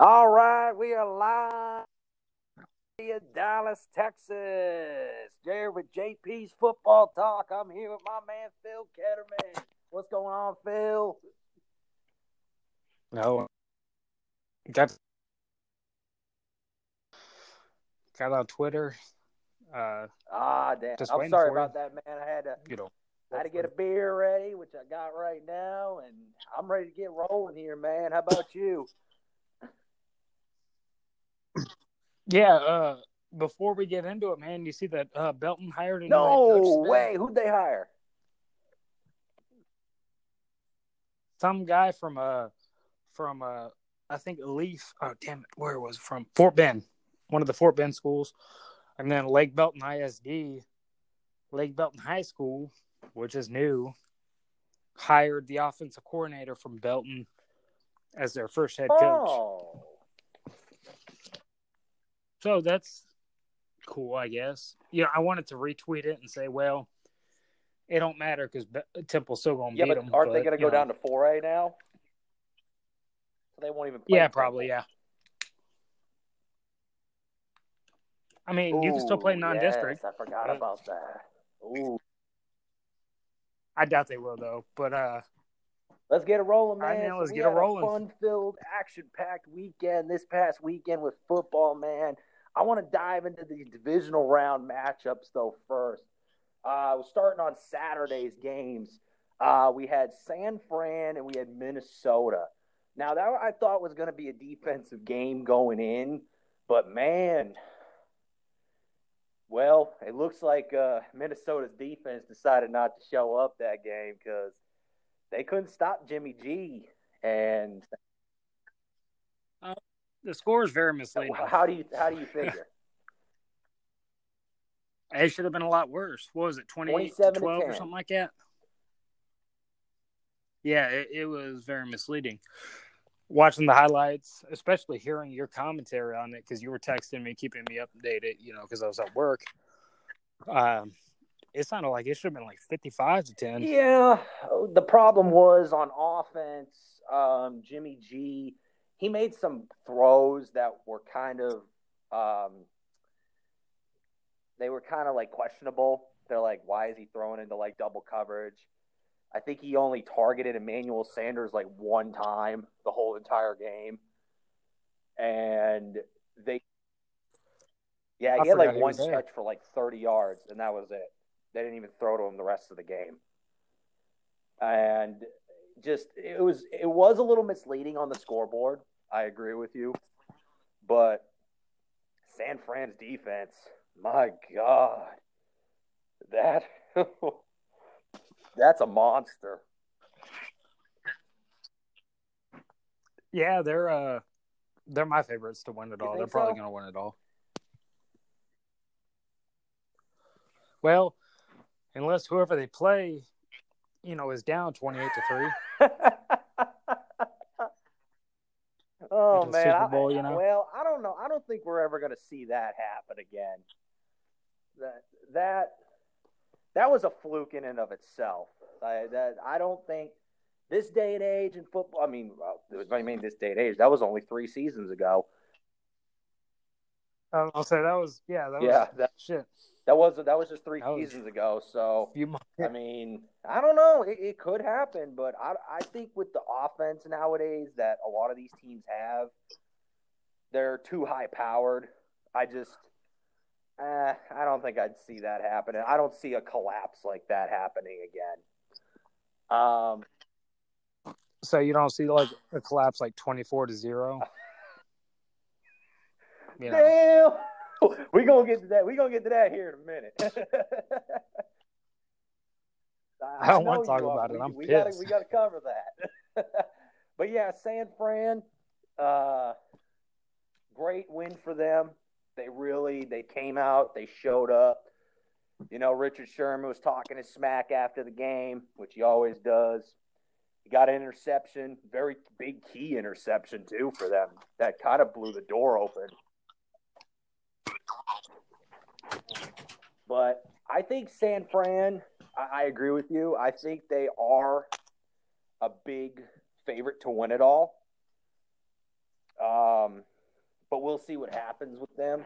All right, we are live in Dallas, Texas. There with JP's Football Talk. I'm here with my man Phil Ketterman. What's going on, Phil? No, got got on Twitter. Uh, Ah, damn. I'm sorry about that, man. I had to you know, I had to get a beer ready, which I got right now, and I'm ready to get rolling here, man. How about you? Yeah. Uh, before we get into it, man, you see that uh, Belton hired a new head coach No way. Who'd they hire? Some guy from uh from uh I think Leaf. Oh damn it, where was it from? Fort Bend, one of the Fort Bend schools, and then Lake Belton ISD, Lake Belton High School, which is new, hired the offensive coordinator from Belton as their first head coach. Oh. So that's cool, I guess. Yeah, I wanted to retweet it and say, well, it don't matter because Temple's still going to Yeah, beat but them. aren't they going to go know. down to 4A now? So they won't even play. Yeah, probably. Yeah. I mean, you can still play non-district. Yes, I forgot about that. Ooh. I doubt they will though. But uh, Let's get it rolling, All right, man. man, let's we get it had rolling. Fun-filled, action-packed weekend this past weekend with football, man. I want to dive into the divisional round matchups though first. Uh, starting on Saturday's games. Uh, we had San Fran and we had Minnesota. Now that I thought was going to be a defensive game going in, but man, well, it looks like uh, Minnesota's defense decided not to show up that game because they couldn't stop Jimmy G. And the score is very misleading. how do you how do you figure? It should have been a lot worse. What was it, 28 to 27 to 12 or something like that? Yeah, it, it was very misleading. Watching the highlights, especially hearing your commentary on it, because you were texting me, keeping me updated, you know, because I was at work. Um, it sounded like it should have been like 55 to 10. Yeah, the problem was on offense. Um, Jimmy G, he made some throws that were kind of, um, they were kind of like questionable. They're like, why is he throwing into like double coverage? I think he only targeted Emmanuel Sanders like one time the whole entire game, and they, yeah, I he had like one catch for like thirty yards, and that was it. They didn't even throw to him the rest of the game. And just it was it was a little misleading on the scoreboard. I agree with you. But San Fran's defense, my God. That that's a monster. Yeah, they're uh, they're my favorites to win it all. They're probably so? going to win it all. Well, unless whoever they play, you know, is down twenty-eight to three. oh man, Super I- you know? well, I don't know. I don't think we're ever going to see that happen again. That that that was a fluke in and of itself. I, that I don't think this day and age in football. I mean, well, I mean this day and age. That was only three seasons ago. I'll say that was yeah, that was Yeah, that shit. That was that was just three was- seasons ago. So I mean, I don't know. It, it could happen, but I, I think with the offense nowadays that a lot of these teams have, they're too high powered. I just, eh, I don't think I'd see that happening. I don't see a collapse like that happening again. Um, So you don't see like a collapse like twenty-four to zero. You know, damn, we gonna get to that. We gonna get to that here in a minute. I don't wanna talk you are. about it. We- I'm we gotta pissed. we gotta cover that. but yeah, San Fran, uh, great win for them. They really they came out. They showed up. You know, Richard Sherman was talking his smack after the game, which he always does. He got an interception, very big key interception too for them. That kind of blew the door open. But I think San Fran, I, I agree with you. I think they are a big favorite to win it all. Um, but we'll see what happens with them.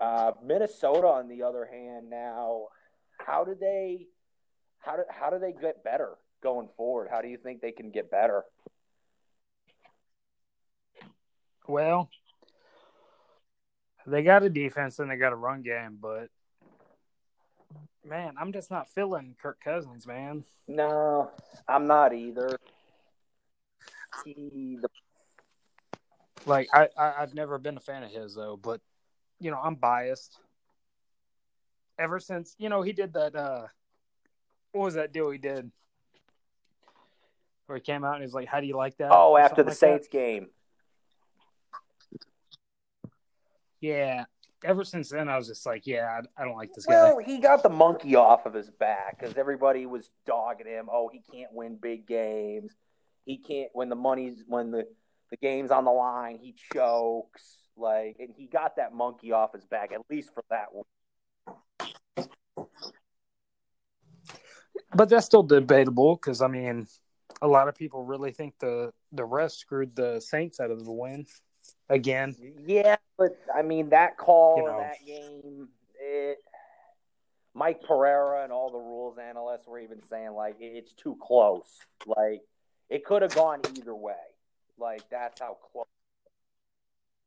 Uh, Minnesota, on the other hand, now, how do they, how do how do they get better going forward? How do you think they can get better? Well, they got a defense and they got a run game, but man, I'm just not feeling Kirk Cousins, man. No, I'm not either. He, the, Like I, I I've never been a fan of his though, but you know, I'm biased. Ever since, you know, he did that uh what was that deal he did? Where he came out and he's like, How do you like that? oh, after the like that. Saints game. Yeah. Ever since then I was just like, Yeah, I, I don't like this Well, guy. he got the monkey off of his back because everybody was dogging him. Oh, he can't win big games. He can't when the money's when the the game's on the line. He chokes like, and he got that monkey off his back at least for that one. But that's still debatable because I mean a lot of people really think the the rest screwed the Saints out of the win again. Yeah, but I mean that call You know. that game, it. Mike Pereira and all the rules analysts were even saying like it- it's too close. Like it could have gone either way. Like that's how close.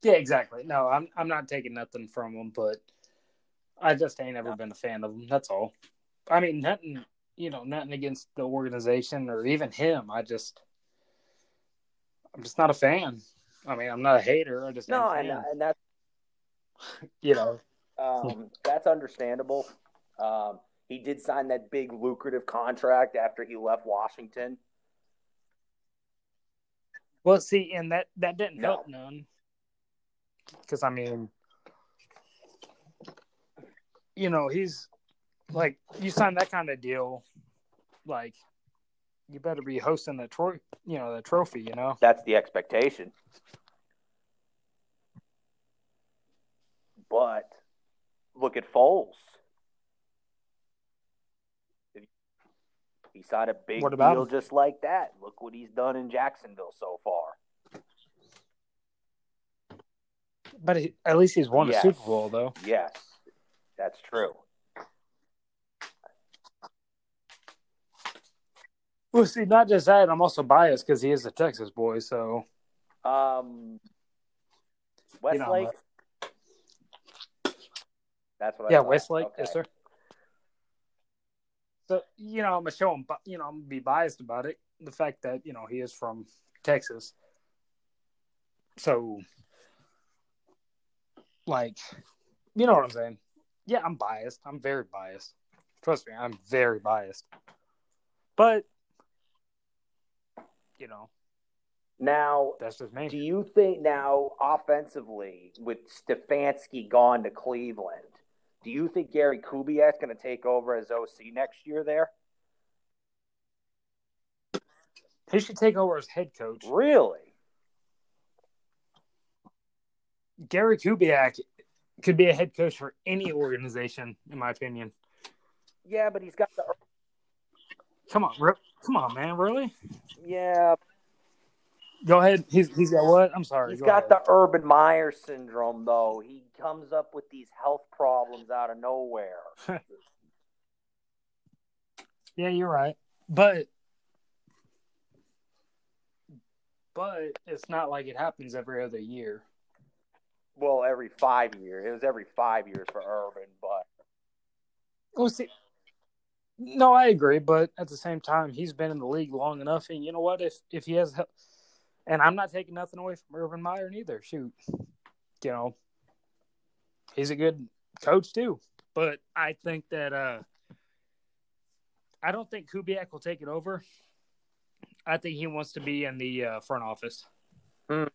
Yeah, exactly. No, I'm I'm not taking nothing from him, but I just ain't ever been a fan of him. That's all. I mean, nothing. You know, nothing against the organization or even him. I just, I'm just not a fan. I mean, I'm not a hater. I just No, and, and that's you know. um, that's understandable. Um, he did sign that big lucrative contract after he left Washington. Well, see, and that that didn't No. help none. Because I mean, you know, he's like you sign that kind of deal, like you better be hosting the tro- you know, the trophy. You know. That's the expectation. But look at Foles. He signed a big deal him? just like that. Look what he's done in Jacksonville so far. But he, at least he's won Yes. a Super Bowl, though. Yes, that's true. Well, see, not just that, I'm also biased because he is a Texas boy. So Um, You know, Westlake. That's what I yeah, thought. Westlake, Okay. yes, sir. So you know, I'm gonna show him. You know, I'm gonna be biased about it. The fact that you know he is from Texas. So, like, you know what I'm saying? Yeah, I'm biased. I'm very biased. Trust me, I'm very biased. But you know, Now, that's just me. Do you think now, offensively, with Stefanski gone to Cleveland, do you think Gary Kubiak's going to take over as OC next year there? He should take over as head coach. Really? Gary Kubiak could be a head coach for any organization, in my opinion. Yeah, but he's got the Come on, re- come on, man, really? yeah, Go ahead. He's he's got what? I'm sorry. he's go got ahead. the Urban Meyer syndrome though. He comes up with these health problems out of nowhere. Yeah, you're right, but but it's not like it happens every other year. Well, every five years. It was every five years for Urban, but Well, see, no, I agree, but at the same time, he's been in the league long enough, and you know what? If if he has, and I'm not taking nothing away from Urban Meyer neither. Shoot, you know, he's a good coach too. But I think that uh I don't think Kubiak will take it over. I think he wants to be in the uh, front office, Hmm.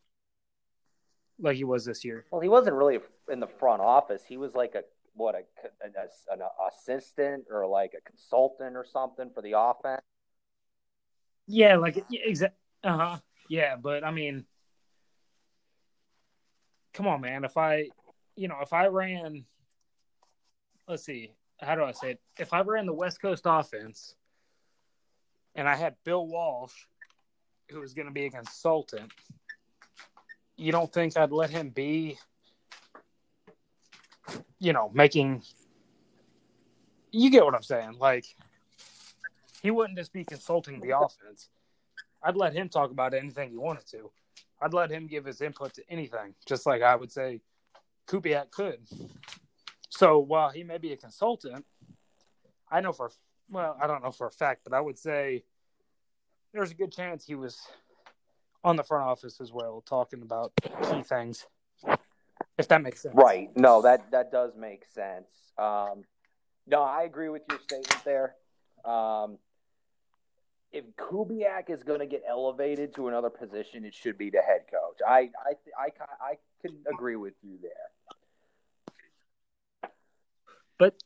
like he was this year. well, he wasn't really in the front office. He was like a what a, an, an assistant or like a consultant or something for the offense. Yeah, like exactly. Uh huh. Yeah, but I mean, come on, man. If I, you know, if I ran, let's see, how do I say it? If I ran the West Coast offense, and I had Bill Walsh, who was going to be a consultant, you don't think I'd let him be, you know, making. You get what I'm saying? Like, he wouldn't just be consulting the offense. I'd let him talk about anything he wanted to. I'd let him give his input to anything, just like I would say Kubiak could. So while he may be a consultant, I know for well, I don't know for a fact, but I would say there's a good chance he was on the front office as well, talking about key things. If that makes sense, Right. No, that that does make sense. Um, no, I agree with your statement there. Um, if Kubiak is going to get elevated to another position, it should be the head coach. I I I, I can agree with you there. But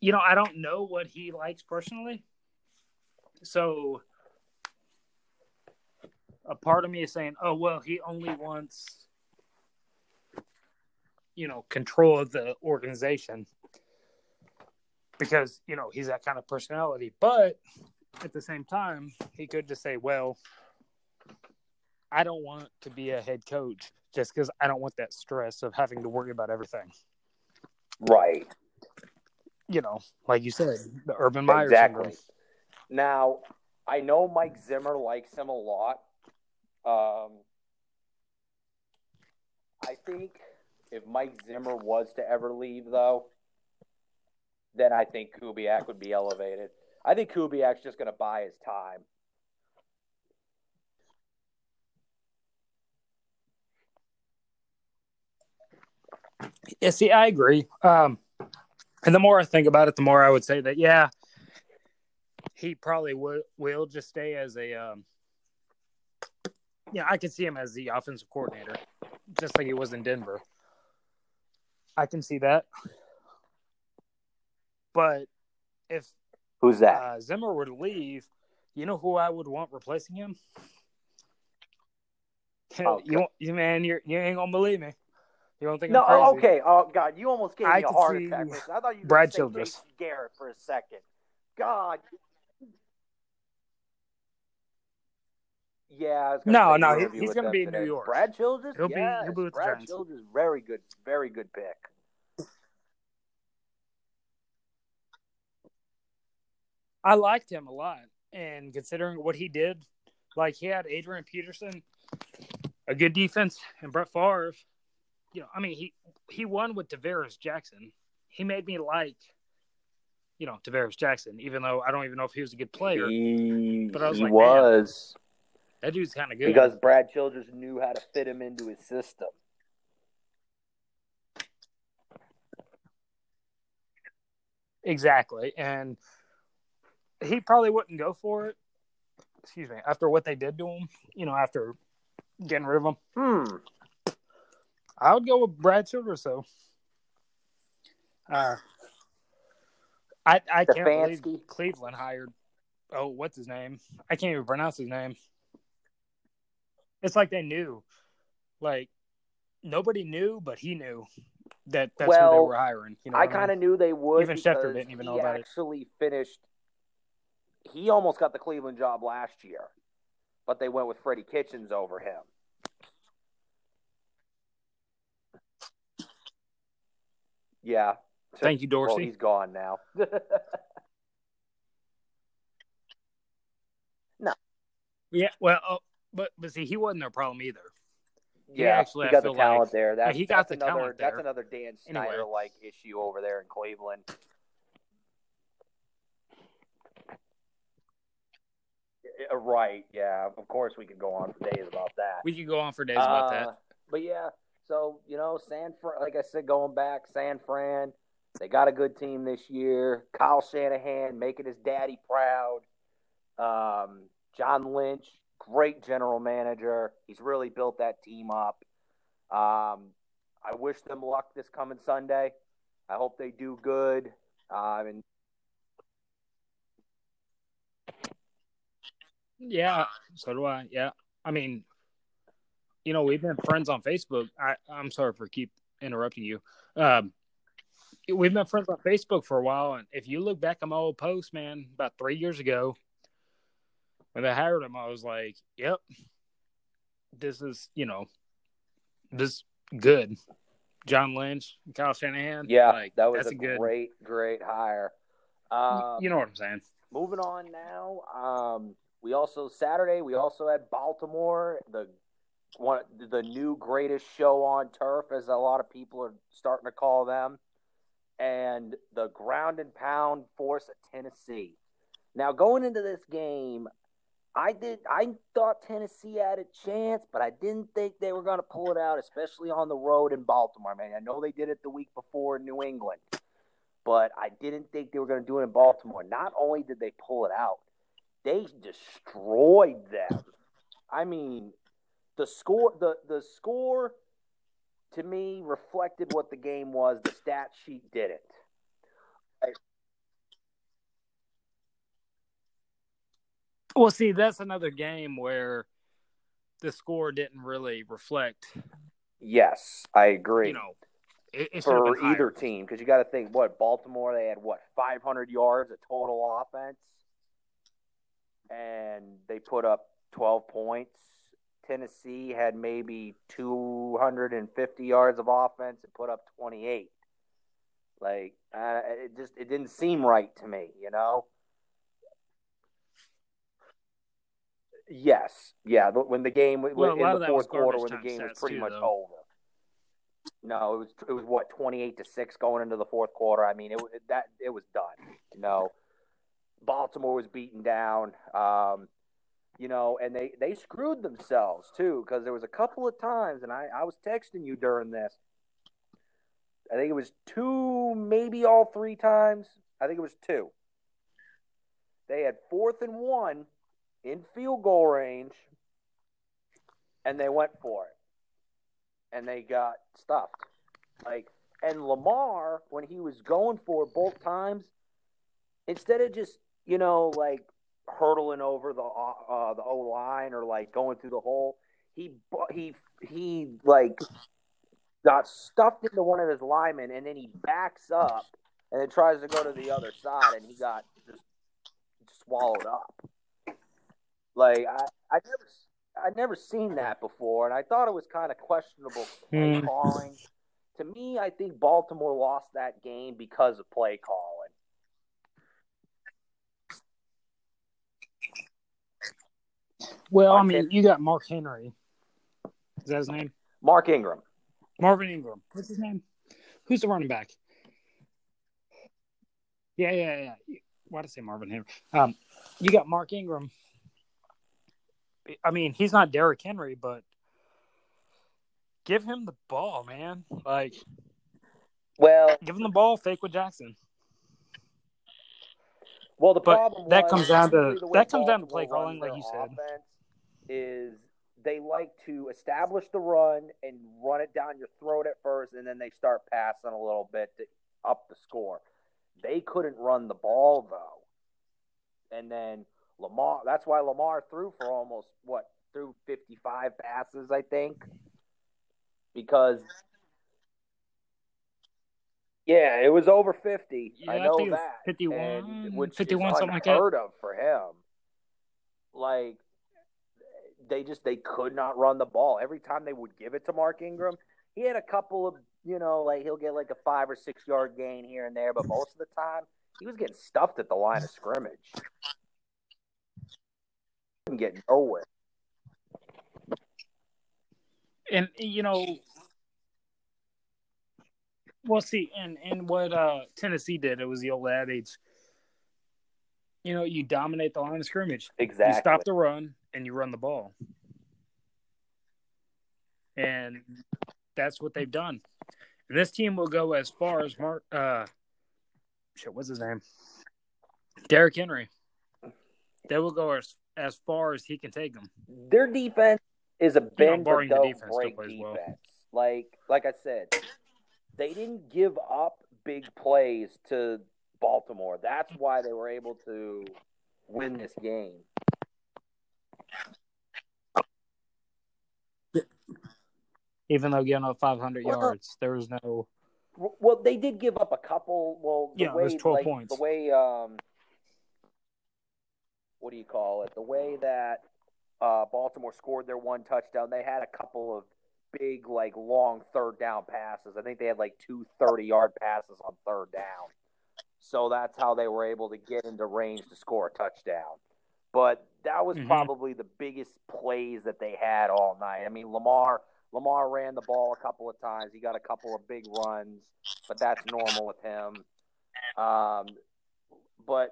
you know, I don't know what he likes personally. So a part of me is saying, "Oh well, he only wants you know control of the organization because you know he's that kind of personality." But at the same time, he could just say, "Well, I don't want to be a head coach just because I don't want that stress of having to worry about everything." Right. You know, like you said, the Urban Meyer exactly. syndrome. Now, I know Mike Zimmer likes him a lot. Um, I think if Mike Zimmer was to ever leave, though, then I think Kubiak would be elevated. I think Kubiak's just going to buy his time. Yeah, see, I agree. Um, and the more I think about it, the more I would say that, yeah, he probably would will just stay as a, um, yeah, I can see him as the offensive coordinator, just like he was in Denver. I can see that. But if Who's that? uh, Zimmer were to leave, you know who I would want replacing him? Oh, you, you man, you're, you ain't gonna believe me. You don't think no, I'm crazy? oh, okay. Oh God, you almost gave I me a heart attack. for a second. I thought you were Brad Childress. Garrett for a second. God. Yeah, I was gonna No, no, he- he's gonna be in New. York. Brad Childress. He'll be- he'll be with the Brad Giants. Childress, very good, very good pick. I liked him a lot, and considering what he did, like he had Adrian Peterson, a good defense, and Brett Favre. You know, I mean, he he won with Tarvaris Jackson. He made me like, you know, Tarvaris Jackson, even though I don't even know if he was a good player. He, But I was he like, man, was That dude's kind of good. because Brad Childress knew how to fit him into his system. Exactly. And he probably wouldn't go for it. Excuse me. After what they did to him, you know, after getting rid of him, Hmm. I would go with Brad Childress though. Uh, I I can't believe Cleveland hired. Oh, what's his name? I can't even pronounce his name. It's like they knew, like nobody knew, but he knew that that's who they were hiring. You know, I kind of knew they would. Even Schefter didn't even know about it. actually finished. He almost got the Cleveland job last year, but they went with Freddie Kitchens over him. Yeah. Thank you, Well, Dorsey. he's gone now. No. Yeah, well, oh, but but see, he wasn't their problem either. yeah, actually, he got the talent like- there. That's, he got that's the another, talent That's there. another Dan Snyder like issue over there in Cleveland. Uh, Right. Yeah. Of course, we could go on for days about that. We could go on for days about Uh, that. But yeah, so you know, San Fran, like I said, going back, San Fran, they got a good team this year. Kyle Shanahan making his daddy proud. Um, John Lynch, great general manager. He's really built that team up. Um, I wish them luck this coming Sunday. I hope they do good. Um, and Yeah, so do I. Yeah, I mean, you know, we've been friends on Facebook. I I'm sorry for keep interrupting you. Um, we've been friends on Facebook for a while, and if you look back at my old post, man, about three years ago, when they hired him, I was like, "Yep, this is you know, just good. John Lynch, Kyle Shanahan. Yeah, like, that was a, good. great, great hire. Um, you know what I'm saying? moving on now. Um, we also Saturday we also had Baltimore, the one the new greatest show on turf, as a lot of people are starting to call them, and the ground and pound force of Tennessee. Now going into this game, I did I thought Tennessee had a chance, but I didn't think they were going to pull it out, especially on the road in Baltimore. Man, I know they did it the week before in New England, but I didn't think they were going to do it in Baltimore. Not only did they pull it out, they destroyed them. I mean, the score the the score to me reflected what the game was. The stat sheet didn't. Well, see, that's another game where the score didn't really reflect. Yes, I agree. You know, it, it for either team because you got to think what Baltimore they had what 500 yards of total offense, and they put up 12 points. Tennessee had maybe 250 yards of offense and put up 28. Like uh, it just it didn't seem right to me, you know. Yes, yeah. When the game Well, in the of that was fourth quarter, when the game was pretty too, much though. over. No, it was it was what twenty eight to six going into the fourth quarter. I mean, it was- that it was done. You know, Baltimore was beaten down. Um, you know, and they they screwed themselves too because there was a couple of times, and I I was texting you during this. I think it was two, maybe all three times. I think it was two. They had fourth and one in field goal range, and they went for it, and they got stuffed. Like, and Lamar, when he was going for it both times, instead of just you know like hurdling over the uh, the O line or like going through the hole, he he he like got stuffed into one of his linemen, and then he backs up and then tries to go to the other side, and he got just swallowed up. Like I, I never, I never seen that before, and I thought it was kind of questionable play Hmm. calling. To me, I think Baltimore lost that game because of play calling. Well, I mean, you got Mark Henry. Is that his name? Mark Ingram. Marvin Ingram. What's his name? Who's the running back? Yeah, yeah, yeah. Why did I say Marvin Henry? Um, you got Mark Ingram. I mean, he's not Derrick Henry, but give him the ball, man. Like, Well, give him the ball. Fake with Jackson. well, the But problem that was, comes down to- usually the way that comes down to play calling, like you said. Is they like to establish the run and run it down your throat at first, and then they start passing a little bit to up the score. They couldn't run the ball though, and then Lamar. That's why Lamar threw for almost what threw fifty five passes, I think, because. Yeah, it was over fifty. I Yeah, I know was that. 51, and, which 51, something like that. unheard of for him. Like they just they could not run the ball. Every time they would give it to Mark Ingram, he had a couple of you know like he'll get like a five or six yard gain here and there, but most of the time he was getting stuffed at the line of scrimmage. Couldn't get nowhere. and you know well see and and what uh tennessee did it was the old adage you know you dominate the line of scrimmage. Exactly. you stop the run and you run the ball. And that's what they've done. And this team will go as far as mark uh shit what's his name? Derrick henry. They will go as as far as he can take them Their defense is a bend but barring the don't defense break defense. well. Like like I said, they didn't give up big plays to Baltimore. That's why they were able to win this game. even though giving up 500 Well, yards there was no Well, they did give up a couple. Well, the Yeah, it way was 12 like, points. the way um, what do you call it? The way that uh, Baltimore scored their one touchdown, they had a couple of big, like long third down passes. I think they had like two 30 yard passes on third down. So that's how they were able to get into range to score a touchdown. But that was Mhm. probably the biggest plays that they had all night. I mean, Lamar Lamar ran the ball a couple of times. He got a couple of big runs, but that's normal with him. Um, but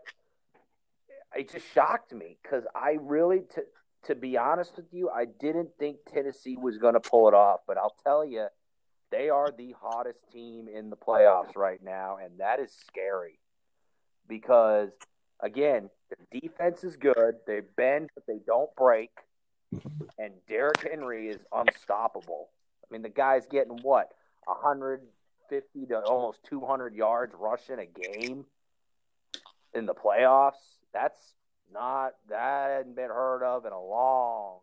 it just shocked me because I really, to to be honest with you, I didn't think Tennessee was going to pull it off. But I'll tell you, they are the hottest team in the playoffs right now, and that is scary because again, the defense is good. They bend, but they don't break. Mm-hmm. And Derrick Henry is unstoppable. I mean, the guy's getting what 150 to almost 200 yards rushing a game in the playoffs. That's not that hadn't been heard of in a long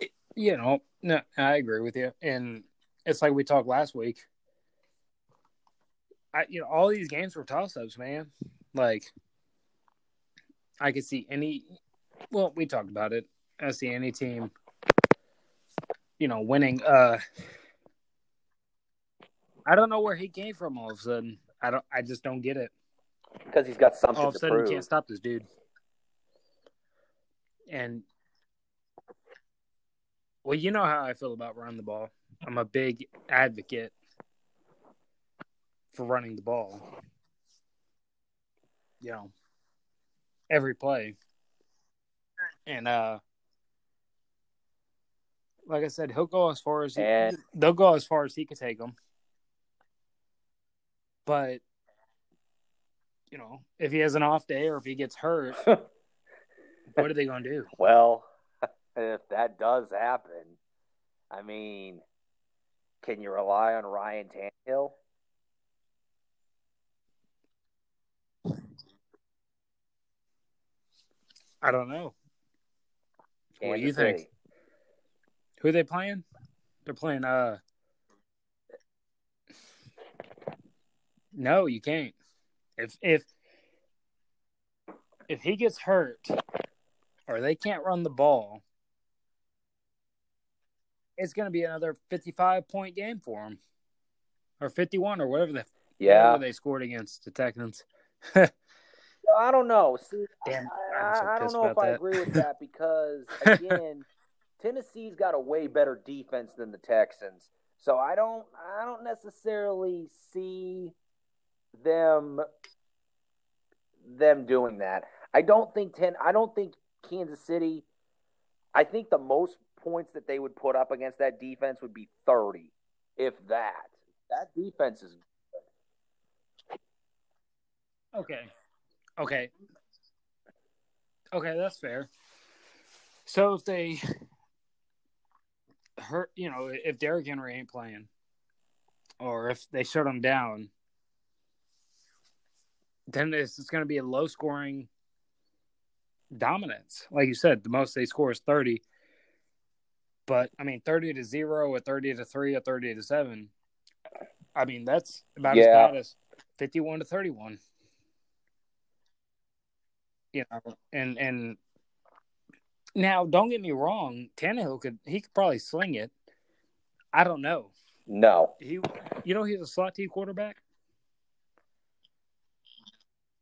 time. You know, no, I agree with you, and it's like we talked last week. I, you know, all these games were toss-ups, man. Like, I could see any. Well, we talked about it. I see any team, you know, winning. Uh, I don't know where he came from. All of a sudden, I don't. I just don't get it. Because he's got something all of a sudden prove. you can't stop this dude. And well, you know how I feel about running the ball. I'm a big advocate for running the ball. You know, every play. And uh like I said, he'll go as far as he, And- they'll go as far as he can take them. But you know, if he has an off day or if he gets hurt, what are they going to do? Well, if that does happen, I mean, can you rely on Ryan Tannehill? I don't know. What do you Kansas think? City. Who are they playing? They're playing uh No, you can't. If if if he gets hurt or they can't run the ball, it's going to be another 55 point game for him. Or 51 or whatever the Yeah, whatever they scored against the Texans. I don't know. See, Damn, I, so I, I don't know if about I agree with that because again, Tennessee's got a way better defense than the Texans. So I don't I don't necessarily see them them doing that. I don't think ten I don't think Kansas City I think the most points that they would put up against that defense would be 30 if that. That defense is Okay. Okay. Okay, that's fair. So if they hurt, you know, if Derrick Henry ain't playing, or if they shut him down, then it's, it's going to be a low scoring dominance. Like you said, the most they score is 30. But, I mean, 30 to 0, or 30 to 3, or 30 to 7. I mean, that's about as bad as 51 to 31 you know, and and now don't get me wrong, Tannehill could he could probably sling it. I don't know. no. He, you know, he's a slot T quarterback.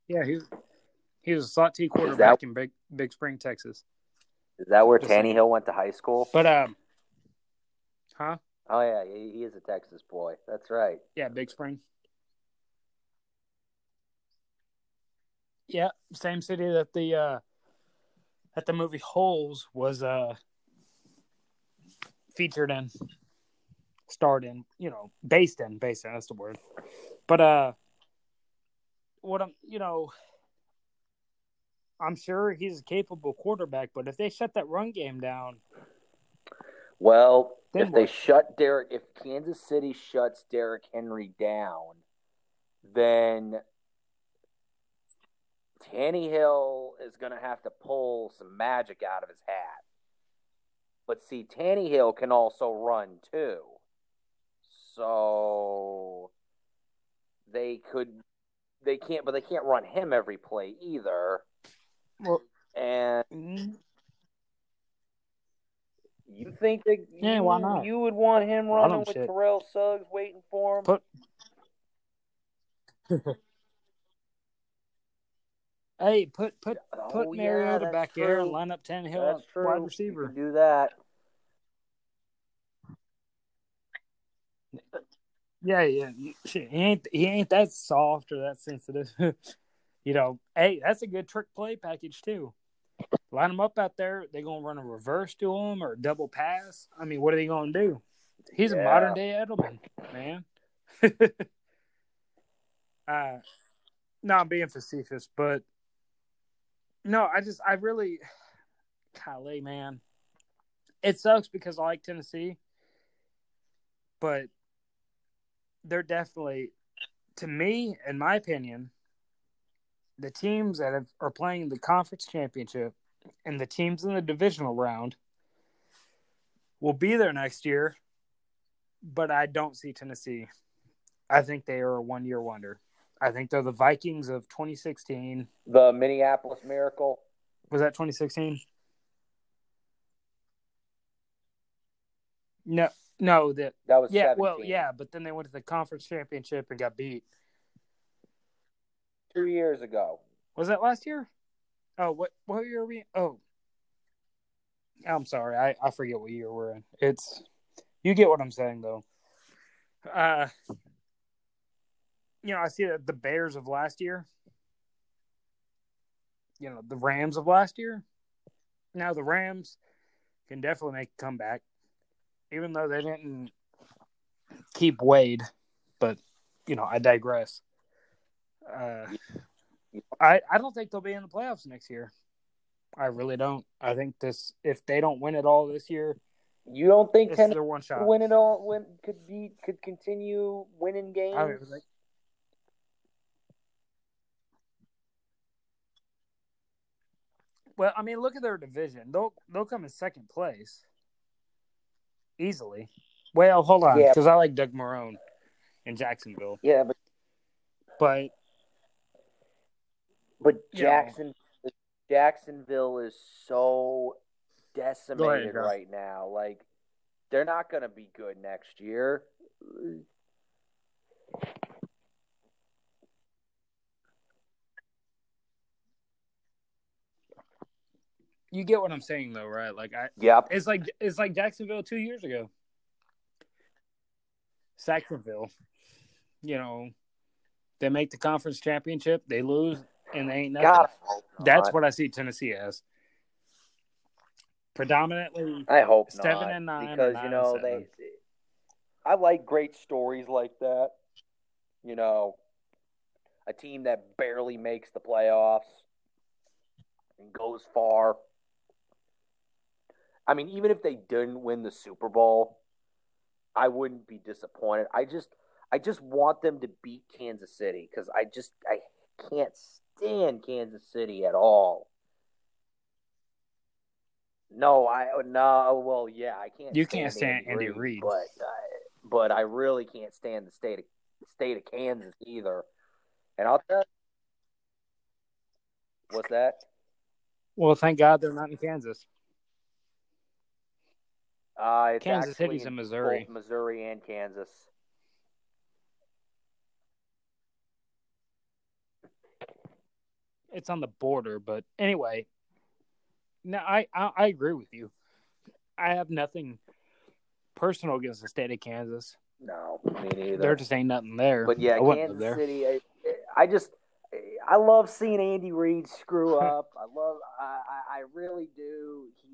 Yeah, he he was a slot T quarterback in Big Big Spring, Texas. Is that where Just saying. Tannehill went to high school? But um, huh? Oh yeah, he, he is a Texas boy. That's right. Yeah, Big Spring. Yeah, same city that the uh that the movie Holes was uh featured in, starred in, you know, based in, based in, that's the word. But uh what I'm you know I'm sure he's a capable quarterback, but if they shut that run game down, Well, if they shut Derrick, if Kansas City shuts Derrick Henry down, then Tannehill is going to have to pull some magic out of his hat. But see, Tannehill can also run too. So they could they can't, but they can't run him every play either. Well, And mm, you think that Yeah, you, why not? you would want him running with shit. Terrell Suggs waiting for him? put. hey, put put put Oh, yeah, Mariota that's back there and line up Tannehill That's at true. wide You receiver. can do that. Yeah, yeah. Shit, he ain't he ain't that soft or that sensitive. you know, hey, that's a good trick play package too. Line them up out there. They gonna run a reverse to him or double pass. I mean, what are they gonna do? He's a modern day Edelman, man. uh, no, I'm being facetious, but no, I just I really, golly, man, it sucks because I like Tennessee, but they're definitely, to me, in my opinion, the teams that have, are playing the conference championship and the teams in the divisional round will be there next year. But I don't see Tennessee. I think they are a one year wonder. I think they're the Vikings of 2016. The Minneapolis Miracle. Was that 2016? No, no, that That was yeah, 17. well, yeah, but then they went to the conference championship and got beat. Two years ago. Was that last year? Oh, what what year are we? Oh, I'm sorry, I I forget what year we're in. It's you get what I'm saying though. Uh, you know, I see that the Bears of last year. You know, the Rams of last year. Now the Rams can definitely make a comeback, even though they didn't keep Wade. But you know, I digress. Uh, I I don't think they'll be in the playoffs next year. I really don't. I think this if they don't win it all this year, You don't think Tennessee their one shot. win it all? Win could be could continue winning games? I mean, like- Well, I mean, look at their division. They'll they'll come in second place easily. Well, hold on, Yeah. because I like Doug Marrone in Jacksonville, yeah, but but but know. Jackson Jacksonville is so decimated Joe. right now. Like they're not going to be good next year. You get what I'm saying, though, right? Like, I Yep. it's like it's like Jacksonville two years ago. Saxonville, you know, they make the conference championship, they lose, and they ain't nothing. God. That's what I see Tennessee as. Predominantly, I hope Seven not, and nine because nine you know they. I like great stories like that. You know, a team that barely makes the playoffs and goes far. I mean, even if they didn't win the Super Bowl, I wouldn't be disappointed. I just, I just want them to beat Kansas City because I just, I can't stand Kansas City at all. No, I no. Well, yeah, I can't. You can't stand Andy Reid, Reid. but I, but I really can't stand the state of state of Kansas either. And I'll tell. you, What's that? well, thank God they're not in Kansas. Uh, it's Kansas City's in Missouri. Missouri and Kansas. It's on the border, but anyway. No, I, I I agree with you. I have nothing personal against the state of Kansas. No, me neither. There just ain't nothing there. But yeah, I Kansas. City. I, I just, I love seeing Andy Reid screw up. I love, I, I really do. He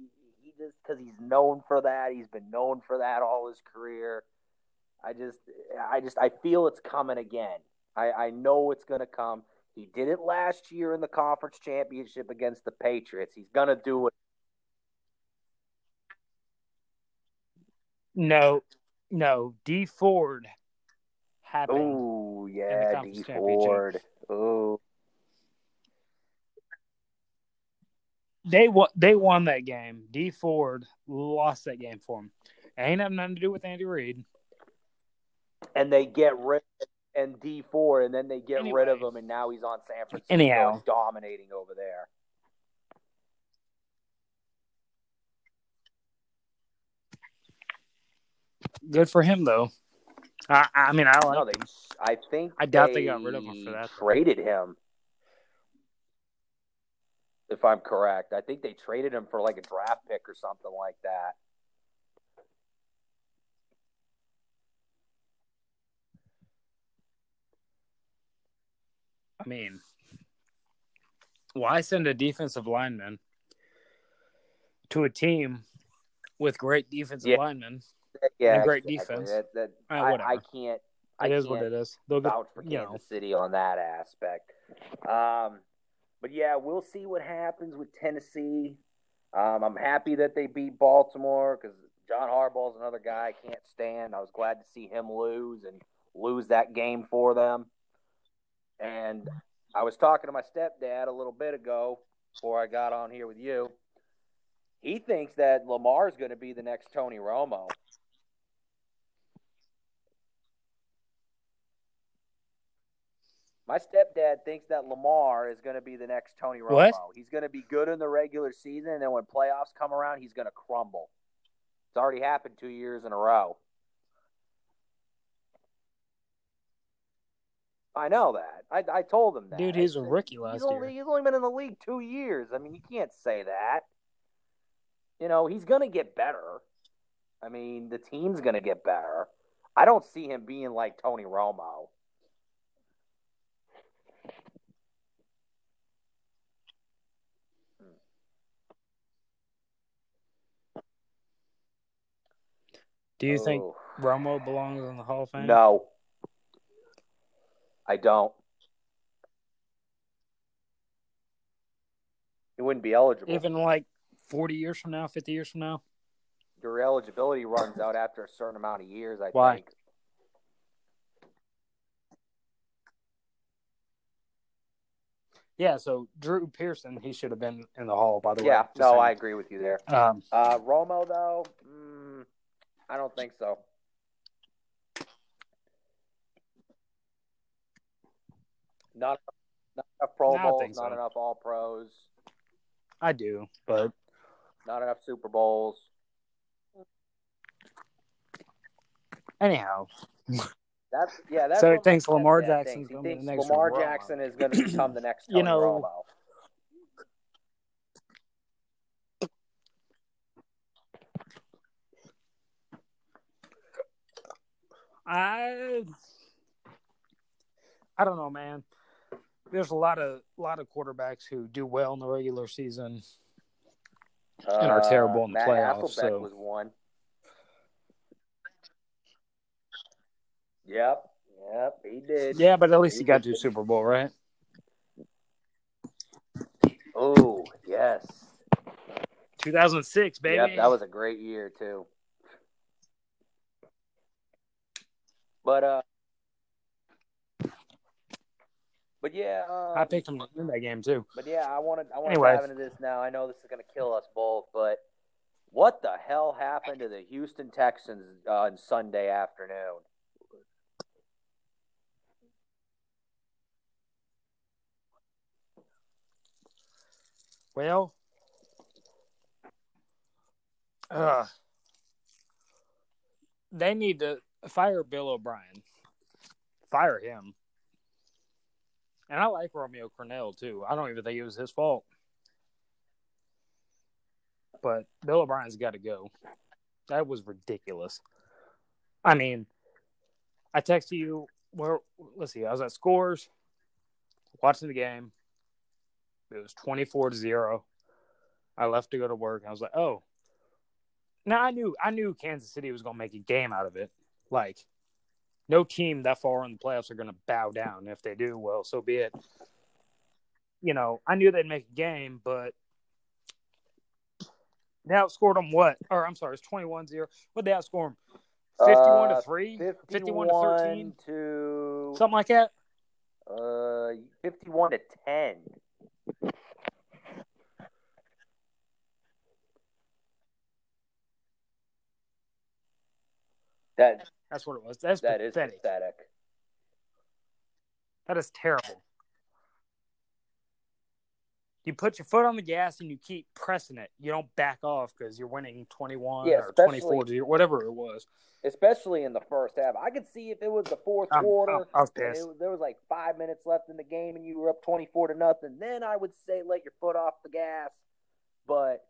just because he's known for that. He's been known for that all his career. I just, I just, I feel it's coming again. I, I know it's gonna come. He did it last year in the conference championship against the Patriots. He's gonna do it. No, no. Dee Ford happened. Oh, yeah, Dee Ford. Ooh, They won. They won that game. Dee Ford lost that game for him. It ain't have nothing to do with Andy Reid. and they get rid and Dee Ford, and then they get Anyway. rid of him, and now he's on San Francisco, Anyhow. dominating over there. Good for him though. I, I mean, I like. no, they. I think I doubt they got rid of him for that. Traded him, if I'm correct. I think they traded him for like a draft pick or something like that. I mean, why send a defensive lineman to a team with great defensive Yeah. linemen? Yeah, a great exactly. defense. That, that, Uh, I, whatever. I can't. I It is can't what it is. They'll get, vouch for you Kansas know, City on that aspect. Um, but yeah, we'll see what happens with Tennessee. Um, I'm happy that they beat Baltimore because John Harbaugh's another guy I can't stand. I was glad to see him lose and lose that game for them. And I was talking to my stepdad a little bit ago before I got on here with you. He thinks that Lamar is going to be the next Tony Romo. My stepdad thinks that Lamar is going to be the next Tony Romo. What? He's going to be good in the regular season, and then when playoffs come around, he's going to crumble. It's already happened two years in a row. I know that. I, I told him that. Dude, he's a rookie last he's only, year. He's only been in the league two years. I mean, you can't say that. You know, he's going to get better. I mean, the team's going to get better. I don't see him being like Tony Romo. Do you think Oh. Romo belongs in the Hall of Fame? No. I don't. He wouldn't be eligible. Even like 40 years from now, 50 years from now? Your eligibility runs out after a certain amount of years, I Why? think. Yeah, so Drew Pearson, he should have been in the Hall, by the way. Yeah, no. I agree with you there. Um, Uh, Romo, though, mm, I don't think so. Not, not enough Pro No, Bowls, not so. enough All Pros, I do, but not enough Super Bowls. anyhow, That's yeah. That's So he thinks Lamar Jackson's gonna be the next Lamar Jackson is going to become the next You know- Romo. I I don't know, man. There's a lot of lot of quarterbacks who do well in the regular season. And are terrible in the Uh, Matt playoffs, Hasselbeck so- was one. Yep, yep, he did. Yeah, but at least he got to Super Bowl, right? Oh yes. 2006, baby. Yep, that was a great year too. But uh, but yeah, um, I picked him to win that game too. But yeah, I wanted I want to dive into this now. I know this is going to kill us both, but what the hell happened to the Houston Texans uh, on Sunday afternoon? Well, uh, they need to fire Bill O'Brien. Fire him. And I like Romeo Crennel too. I don't even think it was his fault. But Bill O'Brien's got to go. That was ridiculous. I mean, I texted you. Where? Let's see. I was at Scores, watching the game. It was twenty four to zero. I left to go to work. I was like, oh. Now I knew I knew Kansas City was going to make a game out of it. Like, no team that far in the playoffs are going to bow down. If they do, well, so be it. You know, I knew they'd make a game, but they outscored them what? Or I'm sorry, it's 21 0. What they outscore them? 51 Uh, to 3? 51 to 13? to Something like that? uh, fifty-one to ten. That That's what it was. That's that is pathetic. pathetic. That is terrible. You put your foot on the gas and you keep pressing it. You don't back off because you're winning 21 Yeah, or 24 to whatever it was. especially in the first half. I could see if it was the 4th I'm- oh, quarter. I'm- was pissed. it- there was like five minutes left in the game, and you were up twenty-four to nothing. Then I would say let your foot off the gas, but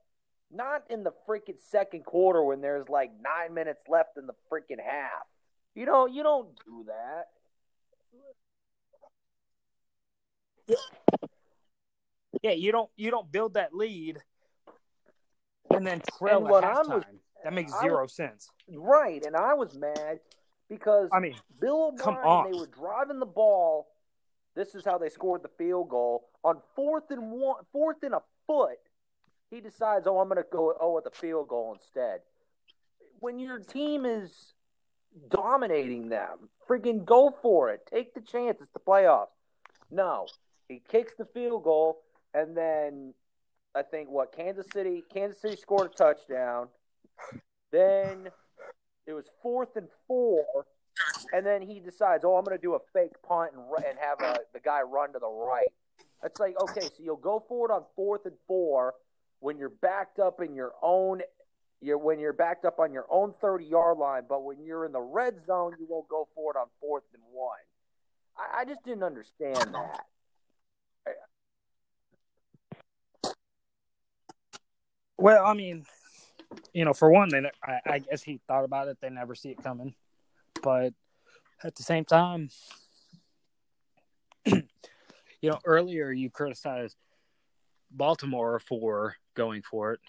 not in the freaking second quarter when there's like nine minutes left in the freaking half. You don't you don't do that. Yeah, you don't you don't build that lead and then trail And at what I'm halftime. was- that makes zero sense. Right, and I was mad because I mean, Bill Come on. they were driving the ball. This is how they scored the field goal on fourth and one, fourth and a foot. He decides, oh, I'm going to go oh with the field goal instead. When your team is dominating them, freaking go for it. Take the chance. It's the playoffs. No, he kicks the field goal, and then I think what Kansas City, Kansas City scored a touchdown. Then it was fourth and four, and then he decides, "Oh, I'm going to do a fake punt and, and have a, the guy run to the right." It's like, okay, so you'll go for it on fourth and four when you're backed up in your own, you're when you're backed up on your own 30 yard line, but when you're in the red zone, you won't go for it on fourth and one. I, I just didn't understand that. well, I mean, you know, for one, they I, I guess he thought about it. They never see it coming, but at the same time, you know, earlier you criticized Baltimore for going for it.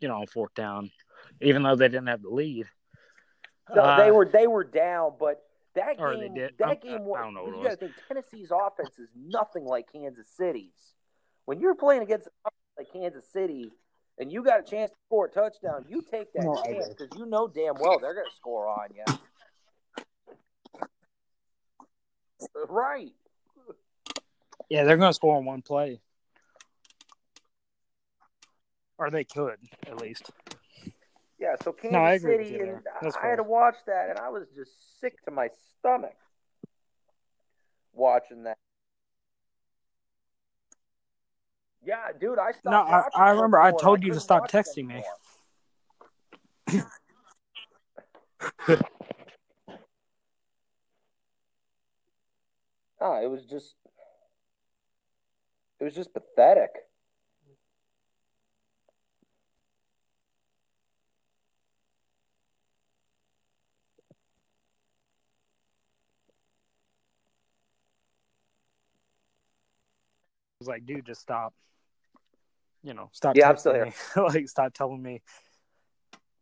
You know, on fourth down, even though they didn't have the lead. No, Uh, they were they were down, but that Or they game did. that I'm- game I was. don't know what you got to think Tennessee's offense is nothing like Kansas City's. When you're playing against an like Kansas City, and you got a chance to score a touchdown, you take that No, chance because you know damn well they're going to score on you. Right. Yeah, they're going to score on one play, or they could at least. Yeah. So Kansas No, I agree City, and. I had to watch that, and I was just sick to my stomach watching that. Yeah, dude, I stopped. No, I- I remember I told you to stop texting me. No, it was just, it was just pathetic. Was like, dude, just stop. You know, stop. Yeah, I'm still me. like, stop telling me.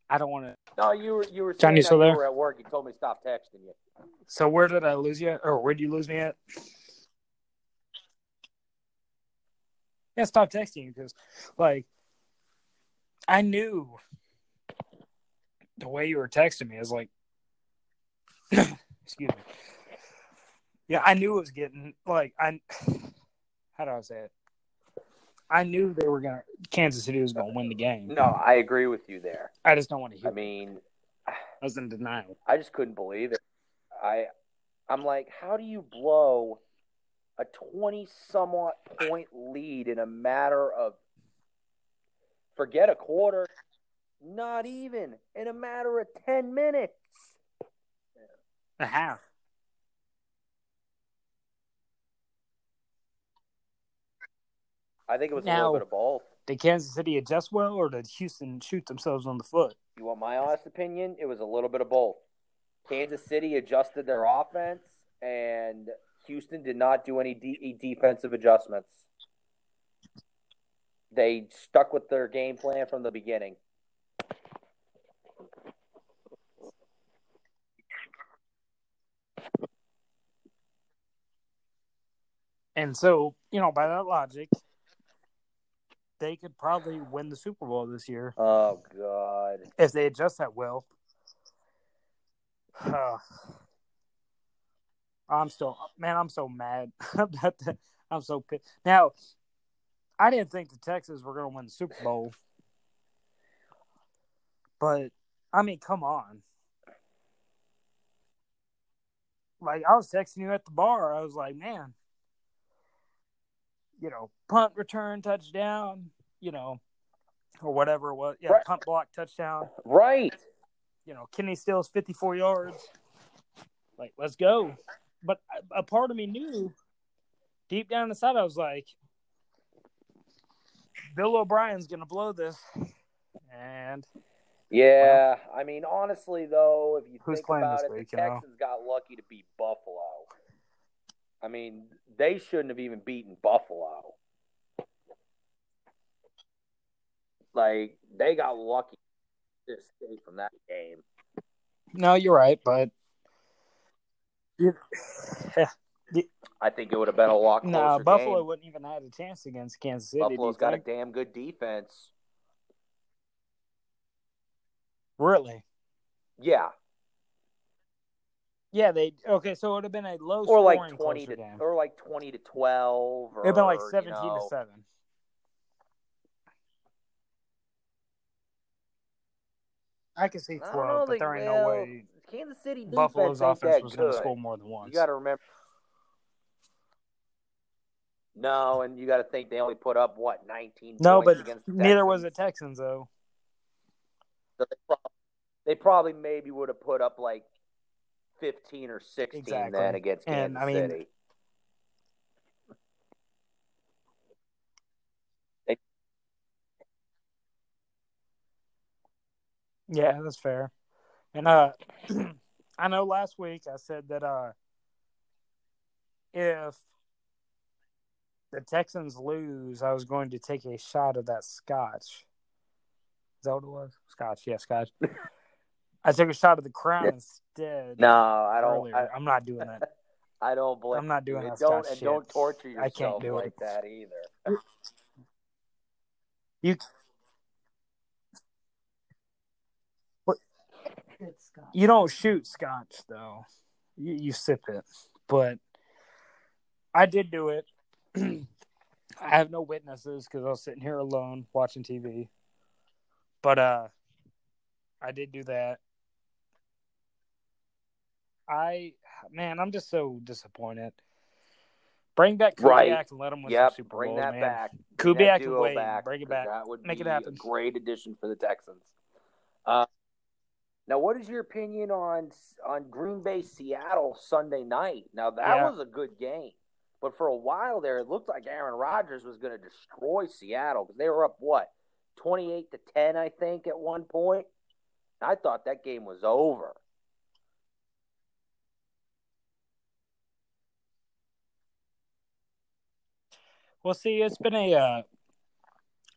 I don't want to. No, you were you were John, you still you there? were at work. You told me stop texting you. So where did I lose you? Or where did you lose me at? Yeah, stop texting you because, like, I knew the way you were texting me is like, excuse me. Yeah, I knew it was getting like I. How do I say it? I knew they were gonna. Kansas City was gonna win the game. No, I agree with you there. I just don't want to hear. I it. mean, I was in denial. I just couldn't believe it. I, I'm like, how do you blow a twenty somewhat point lead in a matter of forget a quarter, not even in a matter of ten minutes? A half. I think it was a little bit of both. Did Kansas City adjust well, or did Houston shoot themselves on the foot? You want my honest opinion? It was a little bit of both. Kansas City adjusted their offense, and Houston did not do any de- defensive adjustments. They stuck with their game plan from the beginning. And so, you know, by that logic, they could probably win the Super Bowl this year Oh God! if they adjust that well. Uh, I'm still, man, I'm so mad. I'm so pissed. Now, I didn't think the Texans were going to win the Super Bowl, but I mean, come on. like I was texting you at the bar. I was like, man, you know, punt return touchdown, you know, or whatever it was. Yeah, Right. punt block touchdown. Right. You know, Kenny Stills 54 yards. Like, let's go. But a- part of me knew deep down inside, I was like, Bill O'Brien's going to blow this. And Yeah, I mean, honestly, though, if you think about it, week, the know? Texans got lucky to beat Buffalo. I mean, they shouldn't have even beaten Buffalo. Like, they got lucky to escape from that game. no, you're right. But I think it would have been a lot closer no, Buffalo game. wouldn't even have a chance against Kansas City. Buffalo's got a damn good defense. Really? Yeah, Yeah, they okay. So it would have been a low or like twenty to, game. or like twenty to twelve. Or, It'd been like you seventeen know, to seven. I can see twelve, know, but there ain't well, no way Kansas City Buffalo's offense was going to score more than once. You got to remember. No, and you got to think they only put up what nineteen. no, points but against the neither was the Texans. Texans though. So they, probably, they probably maybe would have put up like fifteen or sixteen Exactly. then against And, Kansas I mean, City. Yeah, that's fair. And uh, I know last week I said that uh, if the Texans lose, I was going to take a shot of that scotch. Is that what it was? Scotch, yeah, scotch. I took a shot of the crown Yeah. instead. No, I don't. earlier. I, I'm not doing that. I don't blame. I'm not doing you. that Don't Scotch and shit. don't torture I can't do like it. that either. You Good you don't shoot scotch though. You, you sip it. But I did do it. I have no witnesses because I was sitting here alone watching TV. But uh, I did do that. I man, I'm just so disappointed. Bring back Kubiak Right. and let him win Yep, Super bring Bowls, that man. back. Bring Kubiak and Wade, back, bring it back. That would Make it happen. a great addition for the Texans. Uh, now, what is your opinion on on Green Bay Seattle Sunday night? Now that Yeah. was a good game, but for a while there, it looked like Aaron Rodgers was going to destroy Seattle because they were up what twenty eight to ten, I think, at one point. I thought that game was over. Well, see, it's been a uh,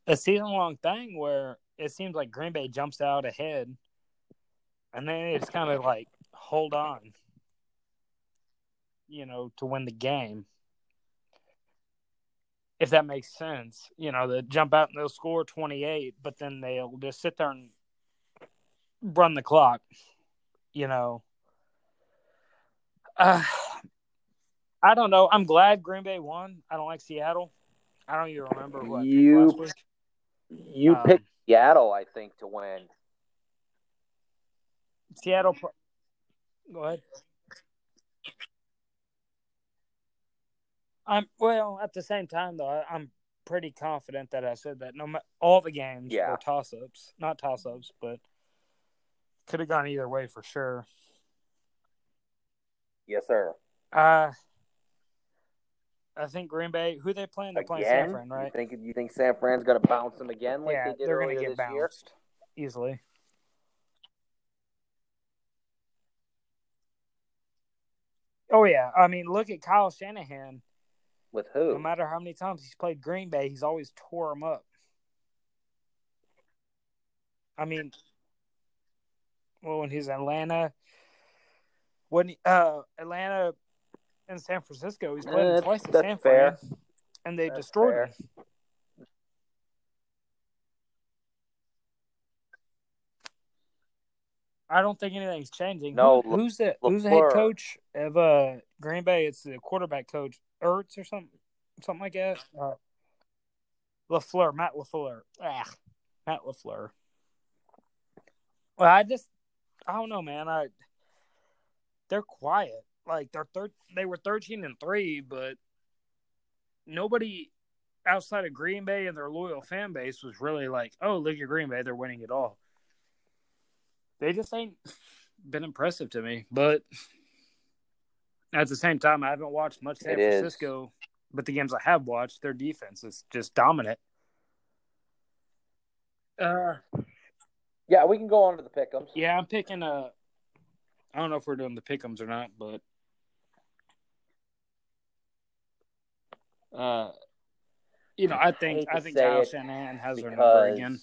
a season long thing where it seems like Green Bay jumps out ahead, and then it's kind of like hold on, you know, to win the game. If that makes sense, you know, they jump out and they'll score twenty eight, but then they'll just sit there and run the clock. You know, uh, I don't know. I'm glad Green Bay won. I don't like Seattle. I don't even remember picked You-. You Um, picked Seattle, I think, to win. Seattle. pro- Go ahead. I'm well. At the same time, though, I, I'm pretty confident that I said that. No, ma- all the games Yeah. were toss-ups, not toss-ups, but could have gone either way for sure. Yes, sir. Uh, I think Green Bay. Who they playing? They're playing San Fran, right? you think you think San Fran's going to bounce them again like yeah, they did they're earlier gonna get this year? bounced easily. Oh yeah, I mean, look at Kyle Shanahan. With who? No matter how many times he's played Green Bay, he's always tore them up. I mean, well, when he's in Atlanta, when uh Atlanta and San Francisco, he's played Eh, twice at that's San. Fran, and they That's destroyed fair. him. I don't think anything's changing. No, Who, who's the who's the head coach of uh, Green Bay? It's the quarterback coach Ertz or something, something like that. Uh, Lafleur, Matt Lafleur. Ah, Matt Lafleur. Well, I just, I don't know, man. I they're quiet. Like they're thir- they were thirteen and three, but nobody outside of Green Bay and their loyal fan base was really like, "Oh, look at Green Bay, they're winning it all." They just ain't been impressive to me, but at the same time, I haven't watched much San It is. Francisco. But the games I have watched, their defense is just dominant. Uh, Yeah, we can go on to the pick'ems. yeah, I'm picking uh I don't know if we're doing the pickums or not, but uh, you know, I think to I think Kyle Shanahan has their number again.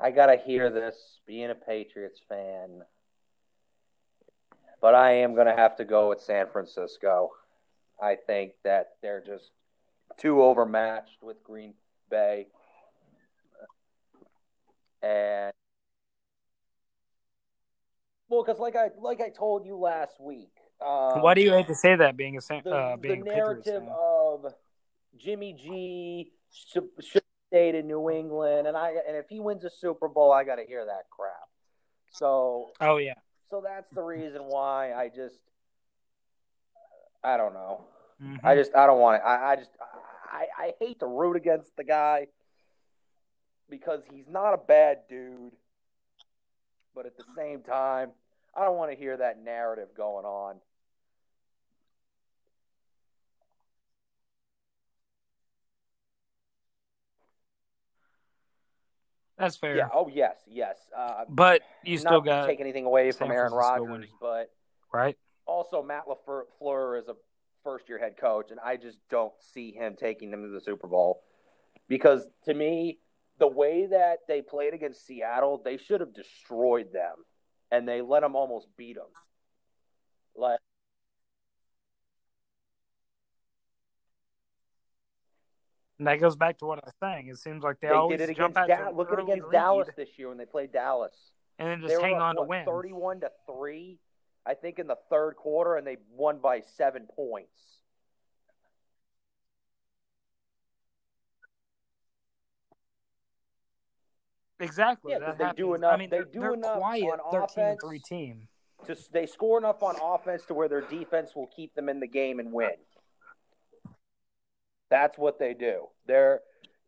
I gotta hear this being a Patriots fan, but I am gonna have to go with San Francisco. I think that they're just too overmatched with Green Bay, and well, because like I like I told you last week, um, Why do you hate to say that? Being a the, uh, the being Patriots narrative of Jimmy G should, stay in New England, and I and if he wins a Super Bowl, I got to hear that crap. So Oh yeah, so that's the reason why I just I don't know. Mhm. I just I don't want it. I, I just I, I hate to root against the guy because he's not a bad dude, but at the same time, I don't want to hear that narrative going on. That's fair. Yeah. Oh yes, yes. Uh, But you still got take anything away San from Aaron Rodgers, but right. also Matt Lafleur is a first-year head coach, and I just don't see him taking them to the Super Bowl because to me, the way that they played against Seattle, they should have destroyed them, and they let them almost beat them. Like And that goes back to what I was saying. It seems like they, they, always did it jump against out da- to look at against early Dallas this year when they played Dallas. and then They just were hang up, on to win. thirty-one to three, I think, in the third quarter, and they won by seven points. Exactly. Yeah, they happens. do I mean, they do enough quiet. on Thirteen and offense. three team. Just they score enough on offense to where their defense will keep them in the game and win. That's what they do. They're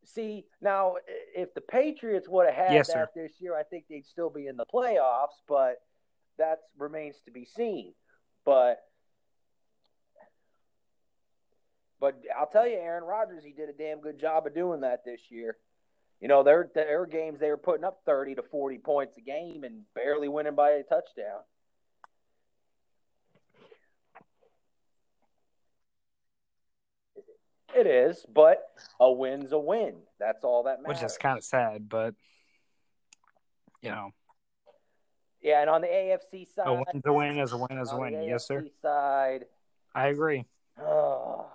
see now if the Patriots would have had Yes, that this year, I think they'd still be in the playoffs, but that remains to be seen. But but I'll tell you, Aaron Rodgers, he did a damn good job of doing that this year. You know, there there were games they were putting up thirty to forty points a game and barely winning by a touchdown. It is, but a win's a win. That's all that matters. which is kind of sad, but you know, yeah, and on the AFC side, a win's a win is a win is a win. Yes, sir. Side, I agree. oh,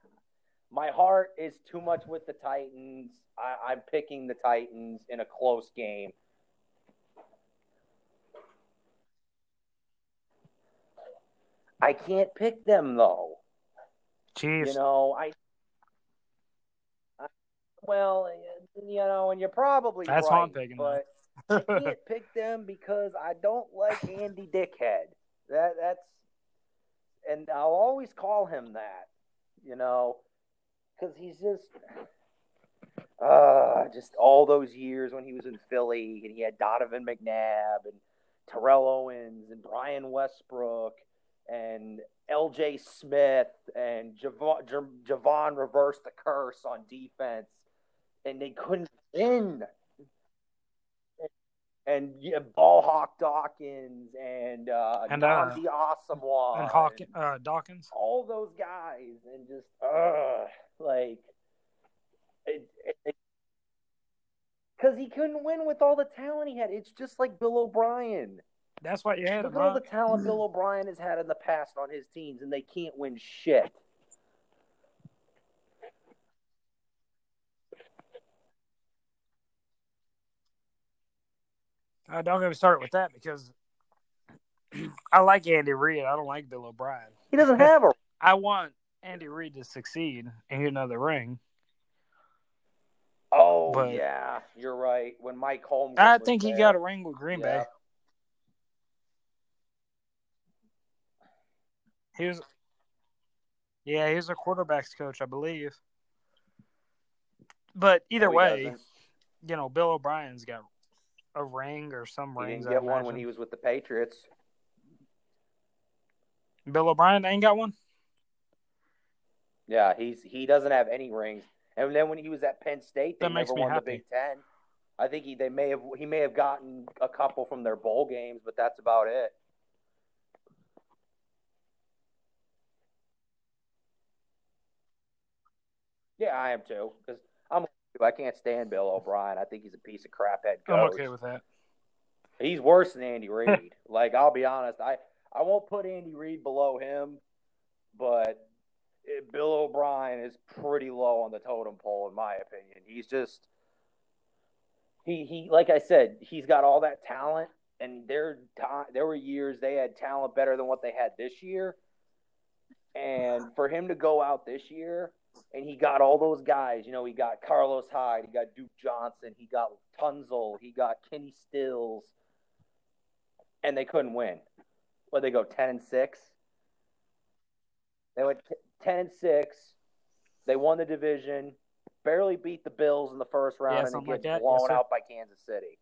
my heart is too much with the Titans. I, I'm picking the Titans in a close game. I can't pick them though. Chiefs. You know, I, I well, you know, and you're probably That's right, I'm picking, but I can't pick them because I don't like Andy Dickhead. That that's, and I'll always call him that. You know, because he's just, uh, just all those years when he was in Philly and he had Donovan McNabb and Terrell Owens and Brian Westbrook and L.J. Smith and Javon, Javon reversed the curse on defense, and they couldn't win. And yeah, Ball Hawk Dawkins and uh, And, uh, Nnamdi Asomugha and Hawkins, uh, Dawkins. all those guys, and just uh, like it, because he couldn't win with all the talent he had. It's just like Bill O'Brien. That's what you had Look him. at all the talent Bill O'Brien has had in the past on his teams, and they can't win shit. Uh, don't get me started with that because I like Andy Reid. I don't like Bill O'Brien. He doesn't have a. I want Andy Reid to succeed and get another ring. Oh But- yeah, you're right. When Mike Holmgren, I was think he there. got a ring with Green Yeah. Bay. He was, yeah, he was a quarterbacks coach, I believe. But either No, way, doesn't. you know, Bill O'Brien's got a ring or some He rings. didn't get one when he was with the Patriots. Bill O'Brien ain't got one. Yeah, he's he doesn't have any rings. And then when he was at Penn State, they That never won happy. the Big Ten. I think he they may have he may have gotten a couple from their bowl games, but that's about it. Yeah, I am too. Because I'm I can't stand Bill O'Brien. I think he's a piece of crap head coach. I'm okay with that. He's worse than Andy Reid. like I'll be honest, I I won't put Andy Reid below him, but it, Bill O'Brien is pretty low on the totem pole in my opinion. He's just he he like I said, he's got all that talent, and there there were years they had talent better than what they had this year, and for him to go out this year. And he got all those guys. You know, he got Carlos Hyde, he got Duke Johnson, he got Tunsil, he got Kenny Stills, and they couldn't win. What they go ten and six? They went t- ten and six. They won the division, barely beat the Bills in the first round, Yeah, and then get like blown Yes, out by Kansas City.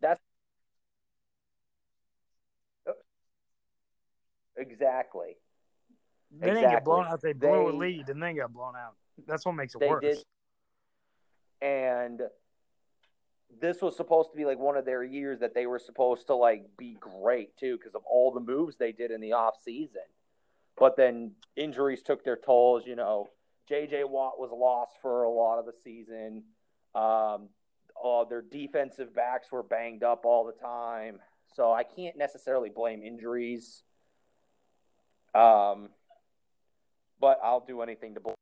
That's exactly. They didn't get blown out. They blew a lead and then got blown out. That's what makes it They worse. did. And this was supposed to be like one of their years that they were supposed to like be great too because of all the moves they did in the off season. But then injuries took their tolls. You know, J.J. Watt was lost for a lot of the season. Um, oh, their defensive backs were banged up all the time, so I can't necessarily blame injuries. Um, but I'll do anything to blame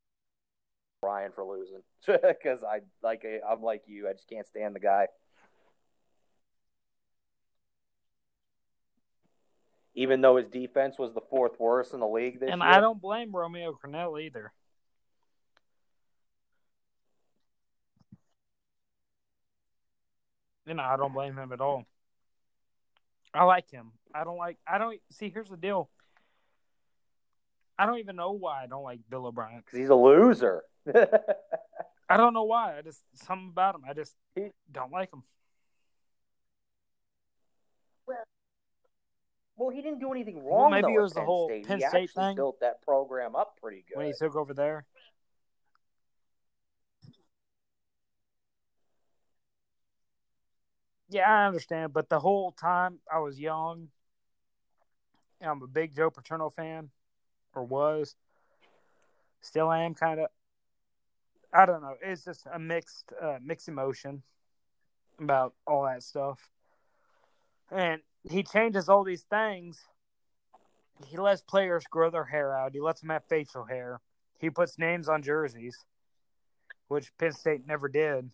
Brian for losing because I like I'm like you. I just can't stand the guy. Even though his defense was the fourth worst in the league this and year. I don't blame Romeo Crennel either. You know, I don't blame him at all. I like him. I don't like. I don't see. Here's the deal. I don't even know why I don't like Bill O'Brien. because he's a loser. I don't know why. I just something about him. I just He- don't like him. well, well, he didn't do anything Well, wrong. maybe though, it was the whole State. Penn he State thing. built that program up pretty good. When he took over there, yeah, I understand. But the whole time I was young, and I'm a big Joe Paterno fan, or was. Still I am kind of. I don't know. It's just a mixed, uh, mixed emotion about all that stuff. And he changes all these things. He lets players grow their hair out. He lets them have facial hair. He puts names on jerseys, which Penn State never did.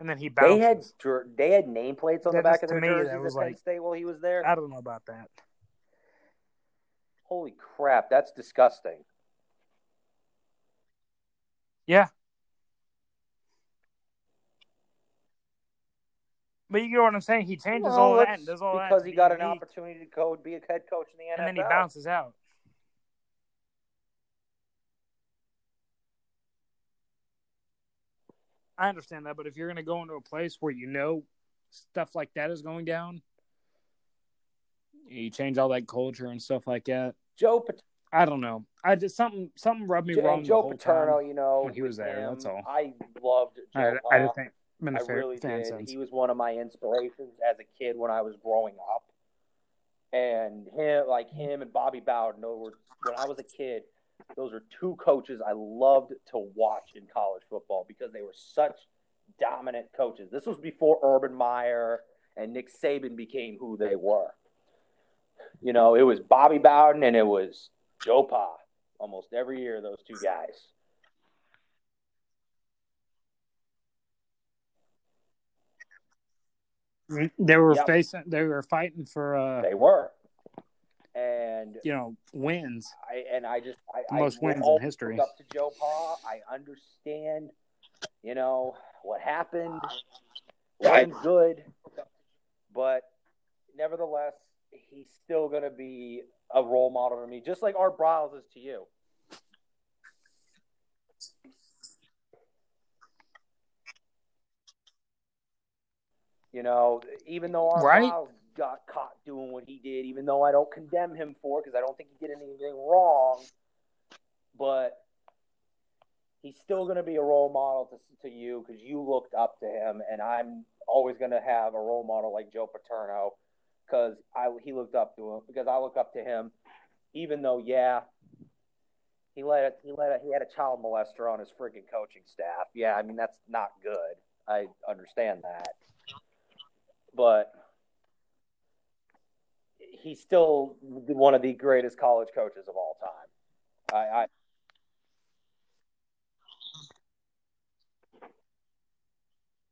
And then he they had they had nameplates on the back of their jerseys at Penn like- State while he was there. I don't know about that. Holy crap, that's disgusting. Yeah. But you get what I'm saying? He changes Well, all that and does all because to he got an opportunity to go be a head coach in the NFL. and then he bounces out. I understand that, but if you're going to go into a place where you know stuff like that is going down, you change all that culture and stuff like that. Joe Pat- I don't know. I just something something rubbed me Joe, wrong the Joe Paterno, you know, when he was there, him, that's all. I loved Joe. I, I Pa. just think I fair really did. since. He was one of my inspirations as a kid when I was growing up. And him, like him and Bobby Bowden, were when I was a kid. Those are two coaches I loved to watch in college football because they were such dominant coaches. This was before Urban Meyer and Nick Saban became who they were. You know, it was Bobby Bowden and it was Joe Pa. Almost every year, those two guys. They were Yep. facing. They were fighting for uh, They were. And you know wins. I and I just I, Most I wins in history. Up to Joe Pa, I understand, you know what happened. wasn't good, but nevertheless, he's still going to be a role model to me, just like Art Briles is to you. You know, even though Art Right. Briles got caught doing what he did, even though I don't condemn him for it because I don't think he did anything wrong, but he's still going to be a role model to, to you because you looked up to him, and I'm always going to have a role model like Joe Paterno because I he looked up to him because I look up to him, even though yeah, he let it, he let it, he had a child molester on his freaking coaching staff. Yeah, I mean that's not good. I understand that, but he's still one of the greatest college coaches of all time. I, I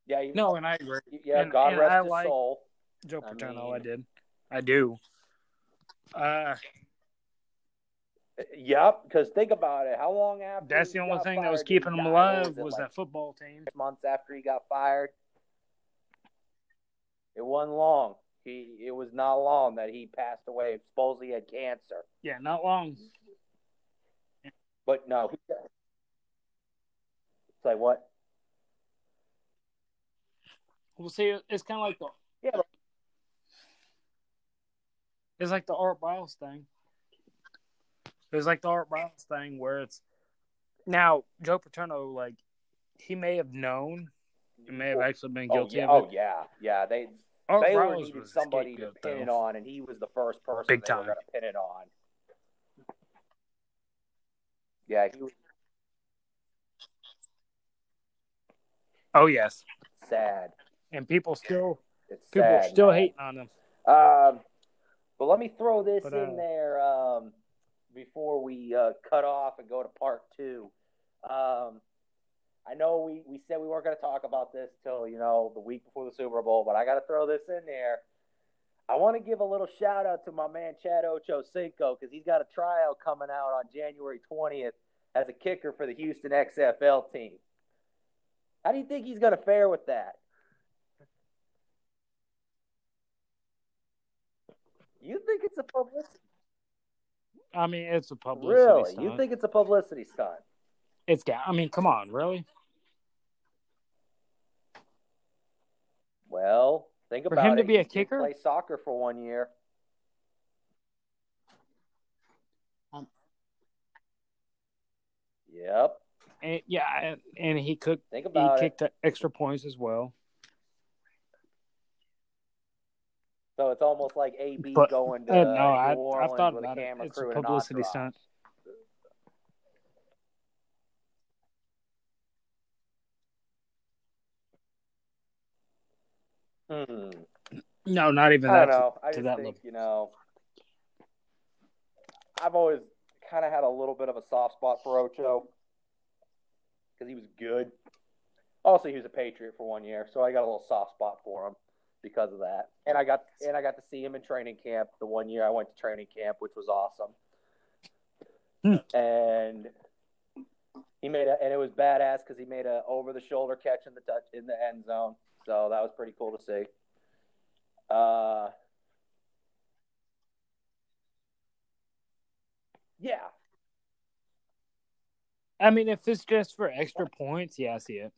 yeah, he- No, and I agree. yeah. and- God and rest I his like- soul. Joe I Paterno, I, mean- did. I do. Uh, Yep, because think about it. How long after? that's the only thing that was fired did he keeping him alive was like that football team. months after he got fired. It wasn't long. He it was not long that he passed away. Supposedly he had cancer, Yeah, not long. but no. It's like what? Well, see, it's kind of like the Yeah, but- it's like the Art Briles thing. It's like the Art Briles thing where it's now Joe Paterno, like he may have known, he may have actually been Oh guilty yeah, of oh yeah, yeah. They Art Baylor Briles needed somebody to pin it on, and he was the first person Big they were time. going to pin it on. Yeah, he was Oh yes, sad. and people still It's people sad, still man. hating on him. Um, but let me throw this But, in uh, there um, before we uh, cut off and go to part two. Um, I know we, we said we weren't going to talk about this till you know the week before the Super Bowl, but I got to throw this in there. I want to give a little shout out to my man Chad Ocho Cinco because he's got a tryout coming out on January 20th as a kicker for the Houston XFL team. How do you think he's going to fare with that? You think it's a publicity? I mean, it's a publicity Really? stunt. You think it's a publicity stunt? it's got? I mean, come on, really? Well, think For about him to be a He kicker? play soccer for one year. Um, Yep. And, yeah, and, and he cooked. Think He about it. kicked extra points as well. So it's almost like AB But- going to Uh, no, I, Orleans I've thought with about a it. camera It's a crew and an publicity stunt. Hmm. No, not even I that. don't know. I to that think level. you know. I've always kind of had a little bit of a soft spot for Ocho because he was good. Also, he was a Patriot for one year, so I got a little soft spot for him because of that. And I got and I got to see him in training camp the one year I went to training camp, which was awesome. Hmm. And he made a and it was badass because he made a over the shoulder catch in the touch in the end zone. So that was pretty cool to see. Uh, yeah, I mean, if it's just for extra points, yeah, I see it.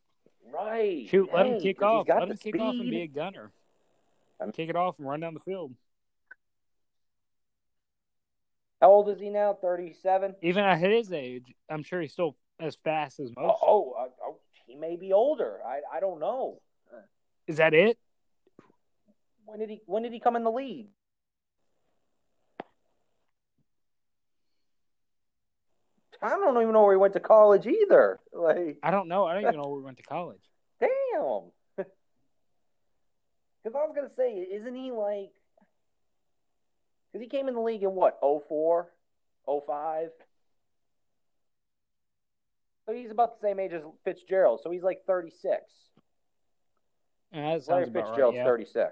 right. Shoot, let him Hey, kick 'cause he's off. Let him kick off and be a gunner. Kick it off and run down the field. How old is he now? Thirty-seven. Even at his age, I'm sure he's still as fast as Oh, most. oh, uh, oh, he may be older. I I don't know. Is that it? When did he When did he come in the league? I don't even know where he went to college either. Like, I don't know. I don't even know where he went to college. damn. Because I was gonna say, isn't he like? Because he came in the league in what? 04? 05? So he's about the same age as Fitzgerald. So he's like thirty-six. Yeah, that Larry about right. Yeah. 36.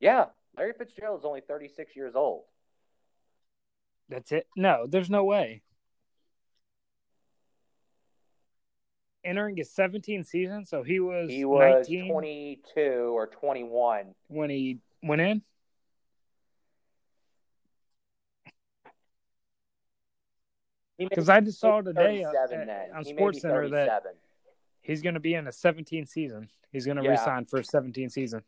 Yeah, Larry Fitzgerald's only 36 years old. That's it. No, there's no way. entering his 17th season, so he was he was 22 or 21 when he went in. Because I just saw today uh, at, on Sports Center that he's going to be in a 17 season. He's going to yeah. resign for a 17 season.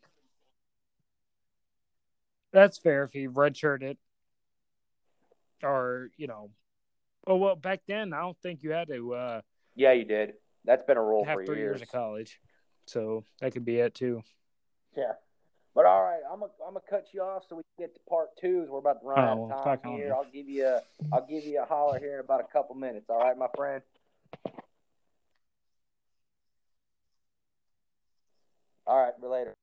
That's fair if he redshirted or, you know, oh, well, back then, I don't think you had to. Uh, yeah, you did. That's been a rule for three years years. of college, so that could be it too. Yeah. But all right, I'm gonna I'm gonna cut you off so we can get to part two. As we're about to run oh, out Oh, of time fuck on. here. I'll give you a I'll give you a holler here in about a couple minutes. All right, my friend. All right, later.